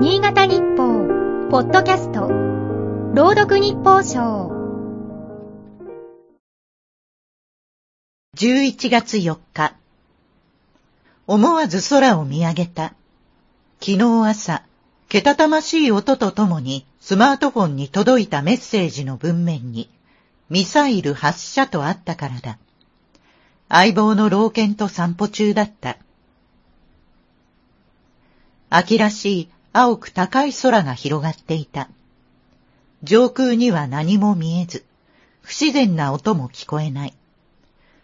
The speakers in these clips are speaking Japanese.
新潟日報、ポッドキャスト、朗読日報賞。11月4日。思わず空を見上げた。昨日朝、けたたましい音とともにスマートフォンに届いたメッセージの文面に、ミサイル発射とあったからだ。相棒の老犬と散歩中だった。秋らしい青く高い空が広がっていた。上空には何も見えず、不自然な音も聞こえない。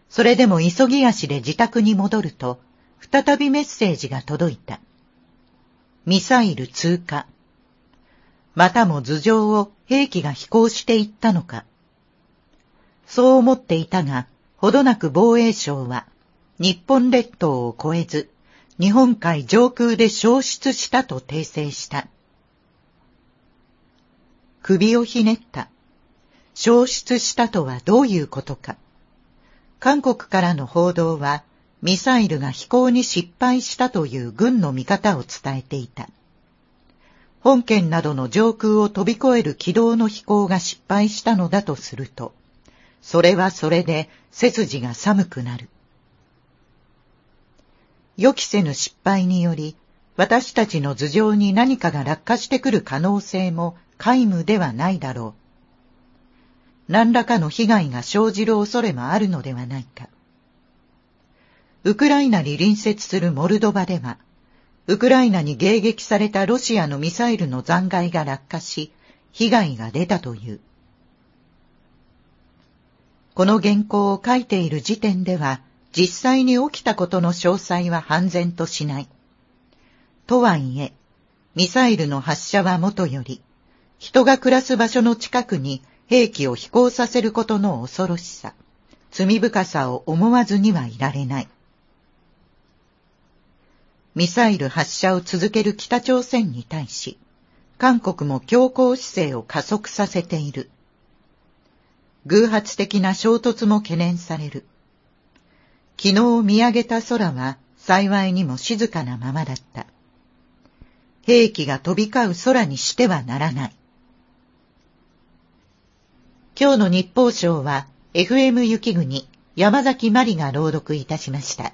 それでも急ぎ足で自宅に戻ると、再びメッセージが届いた。ミサイル通過。またも頭上を兵器が飛行していったのか。そう思っていたが、ほどなく防衛省は、日本列島を越えず、日本海上空で消失したと訂正した。首をひねった。消失したとはどういうことか。韓国からの報道は、ミサイルが飛行に失敗したという軍の見方を伝えていた。本県などの上空を飛び越える軌道の飛行が失敗したのだとすると、それはそれで背筋が寒くなる。予期せぬ失敗により、私たちの頭上に何かが落下してくる可能性も皆無ではないだろう。何らかの被害が生じる恐れもあるのではないか。ウクライナに隣接するモルドバでは、ウクライナに迎撃されたロシアのミサイルの残骸が落下し、被害が出たという。この原稿を書いている時点では、実際に起きたことの詳細は判然としない。とはいえ、ミサイルの発射はもとより、人が暮らす場所の近くに兵器を飛行させることの恐ろしさ、罪深さを思わずにはいられない。ミサイル発射を続ける北朝鮮に対し、韓国も強硬姿勢を加速させている。偶発的な衝突も懸念される。昨日見上げた空は幸いにも静かなままだった。兵器が飛び交う空にしてはならない。今日の日報賞は FM 雪国山崎まりが朗読いたしました。